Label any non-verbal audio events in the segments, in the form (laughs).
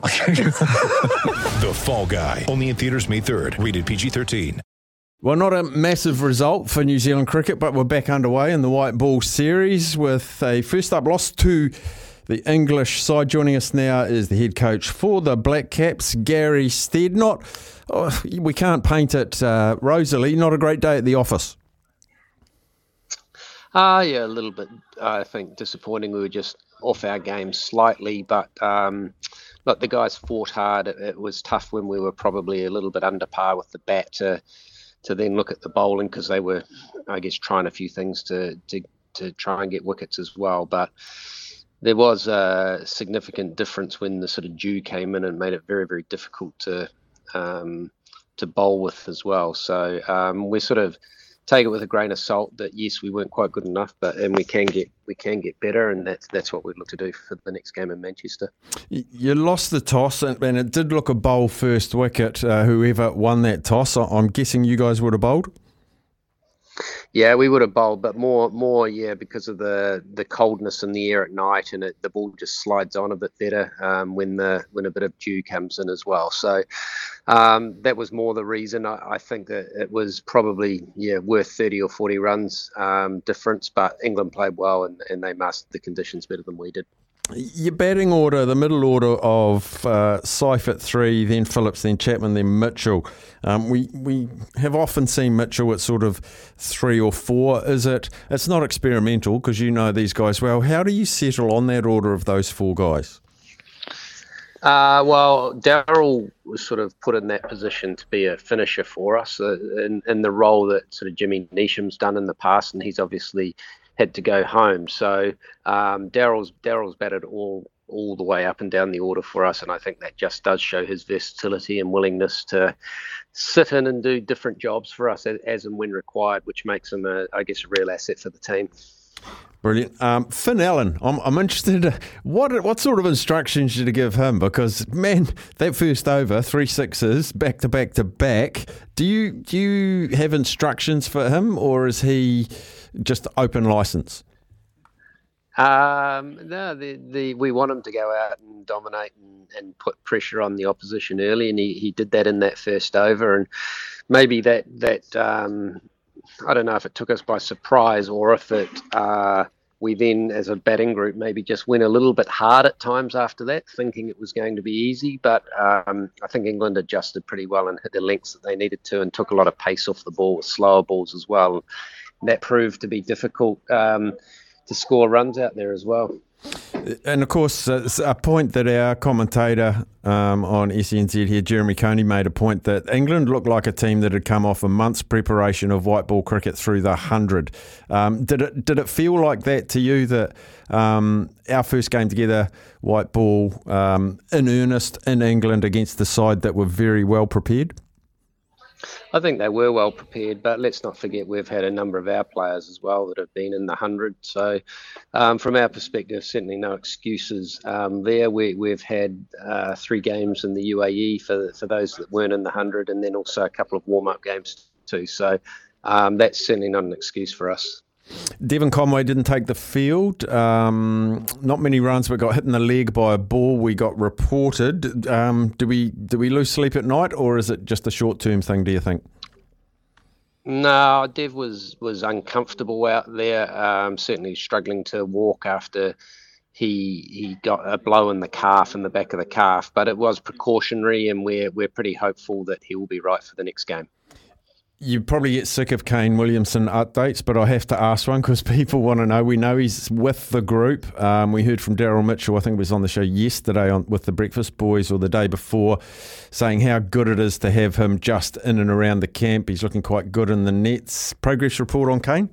(laughs) The Fall Guy. Only in theaters May 3rd. Rated PG-13. Well, not a massive result for New Zealand cricket, but we're back underway in the White Ball series with a first up loss to the English side. Joining us now is the head coach for the Black Caps, Gary Stead. Not, oh, we can't paint it uh, rosily. Not a great day at the office. Uh, yeah, a little bit, I think, disappointing. We were just off our game slightly, but um, look, the guys fought hard. It, it was tough when we were probably a little bit under par with the bat to to then look at the bowling because they were, I guess, trying a few things to to to try and get wickets as well. But there was a significant difference when the sort of dew came in and made it very very difficult to um, to bowl with as well. So um, we sort of take it with a grain of salt that yes we weren't quite good enough, but and we can get we can get better, and that's that's what we'd look to do for the next game in Manchester. You lost the toss, and, and it did look a bowl first wicket. Uh, whoever won that toss, I'm guessing you guys would have bowled. Yeah, we would have bowled, but more, more, yeah, because of the the coldness in the air at night, and it, the ball just slides on a bit better um, when the when a bit of dew comes in as well. So um, that was more the reason. I, I think that it was probably yeah worth thirty or forty runs um, difference, but England played well and, and they mastered the conditions better than we did. Your batting order, the middle order of uh, Seifert three, then Phillips, then Chapman, then Mitchell. Um, we we have often seen Mitchell at sort of three or four. Is it? It's not experimental because you know these guys well. How do you settle on that order of those four guys? Uh, well, Daryl was sort of put in that position to be a finisher for us uh, in, in the role that sort of Jimmy Neesham's done in the past, and he's obviously had to go home. So um, Daryl's Daryl's batted all all the way up and down the order for us, and I think that just does show his versatility and willingness to sit in and do different jobs for us as, as and when required, which makes him, a, I guess, a real asset for the team. Brilliant. Um, Finn Allen, I'm, I'm interested. uh, What what sort of instructions did you give him? Because man, that first over, three sixes, back to back to back. Do you do you have instructions for him, or is he just open license? Um, no, the, the we want him to go out and dominate and, and put pressure on the opposition early, and he, he did that in that first over, and maybe that that um, I don't know if it took us by surprise or if it uh, we then as a batting group maybe just went a little bit hard at times after that, thinking it was going to be easy, but um, I think England adjusted pretty well and hit the lengths that they needed to, and took a lot of pace off the ball with slower balls as well. And that proved to be difficult. Um, to score runs out there as well. And of course, uh, a point that our commentator um, on SNZ here, Jeremy Coney, made a point that England looked like a team that had come off a month's preparation of white ball cricket through the hundred. Um, did it did it feel like that to you that um, our first game together, white ball um, in earnest in England against the side that were very well prepared? I think they were well prepared, but let's not forget we've had a number of our players as well that have been in the hundred. So, um, from our perspective, certainly no excuses um, there. We, we've had uh, three games in the UAE for for those that weren't in the hundred, and then also a couple of warm up games too. So, um, that's certainly not an excuse for us. Devon Conway didn't take the field. Um, not many runs, but got hit in the leg by a ball. We got reported. Um, do we do we lose sleep at night, or is it just a short term thing? Do you think? No, Dev was was uncomfortable out there. Um, certainly struggling to walk after he he got a blow in the calf in the back of the calf, but it was precautionary, and we're we're pretty hopeful that he will be right for the next game. You probably get sick of Kane Williamson updates, but I have to ask one because (laughs) people want to know. We know he's with the group. Um, we heard from Daryl Mitchell, I think was on the show yesterday on with the Breakfast Boys or the day before, saying how good it is to have him just in and around the camp. He's looking quite good in the nets. Progress report on Kane?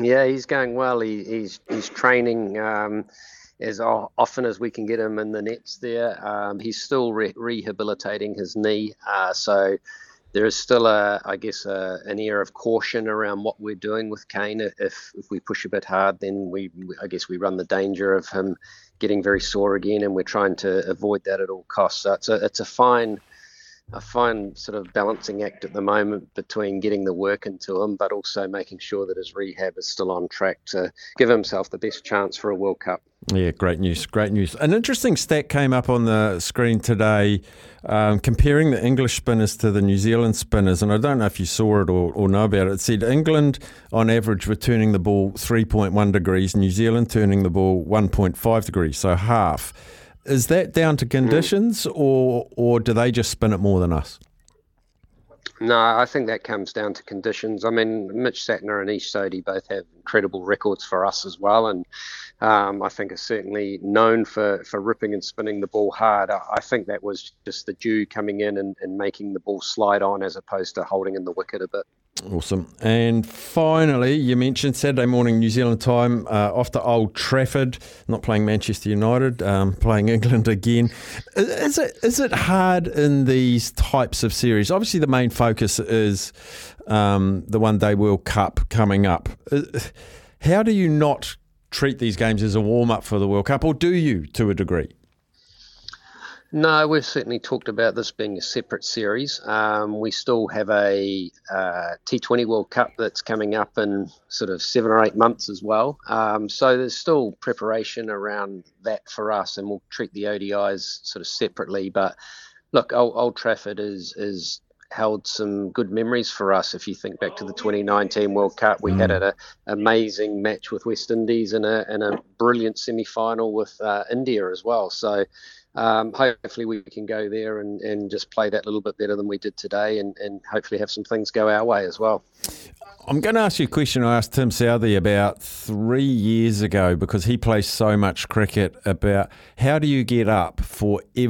Yeah, he's going well. He, he's he's training um, as often as we can get him in the nets there. Um, he's still re- rehabilitating his knee, uh, so there is still a, I guess, a, an air of caution around what we're doing with Kane. If if we push a bit hard, then we, I guess, we run the danger of him getting very sore again, and we're trying to avoid that at all costs. So it's a it's a fine a fine sort of balancing act at the moment between getting the work into him, but also making sure that his rehab is still on track to give himself the best chance for a World Cup. Yeah, great news. Great news. An interesting stat came up on the screen today um, comparing the English spinners to the New Zealand spinners. And I don't know if you saw it or, or know about it. It said England, on average, were turning the ball 3.1 degrees, New Zealand turning the ball 1.5 degrees, so half. Is that down to conditions, or or do they just spin it more than us? No, I think that comes down to conditions. I mean, Mitch Santner and Ish Sodhi both have incredible records for us as well, and um, I think are certainly known for, for ripping and spinning the ball hard. I, I think that was just the dew coming in and, and making the ball slide on as opposed to holding in the wicket a bit. Awesome. And finally, you mentioned Saturday morning New Zealand time uh, off to Old Trafford, not playing Manchester United, um, playing (laughs) England again. Is it is it hard in these types of series? Obviously, the main focus is um, the One Day World Cup coming up. How do you not treat these games as a warm up for the World Cup, or do you to a degree? No, we've certainly talked about this being a separate series. Um, we still have a uh, T20 World Cup that's coming up in sort of seven or eight months as well. Um, so there's still preparation around that for us, and we'll treat the ODIs sort of separately. But look, Old, Old Trafford is is held some good memories for us. If you think back to the 2019 World Cup, we mm. had an amazing match with West Indies and a, and a brilliant semi final with uh, India as well. So um, hopefully we can go there and, and just play that little bit better than we did today and, and hopefully have some things go our way as well. I'm going to ask you a question I asked Tim Southee about three years ago because he plays so much cricket about how do you get up for every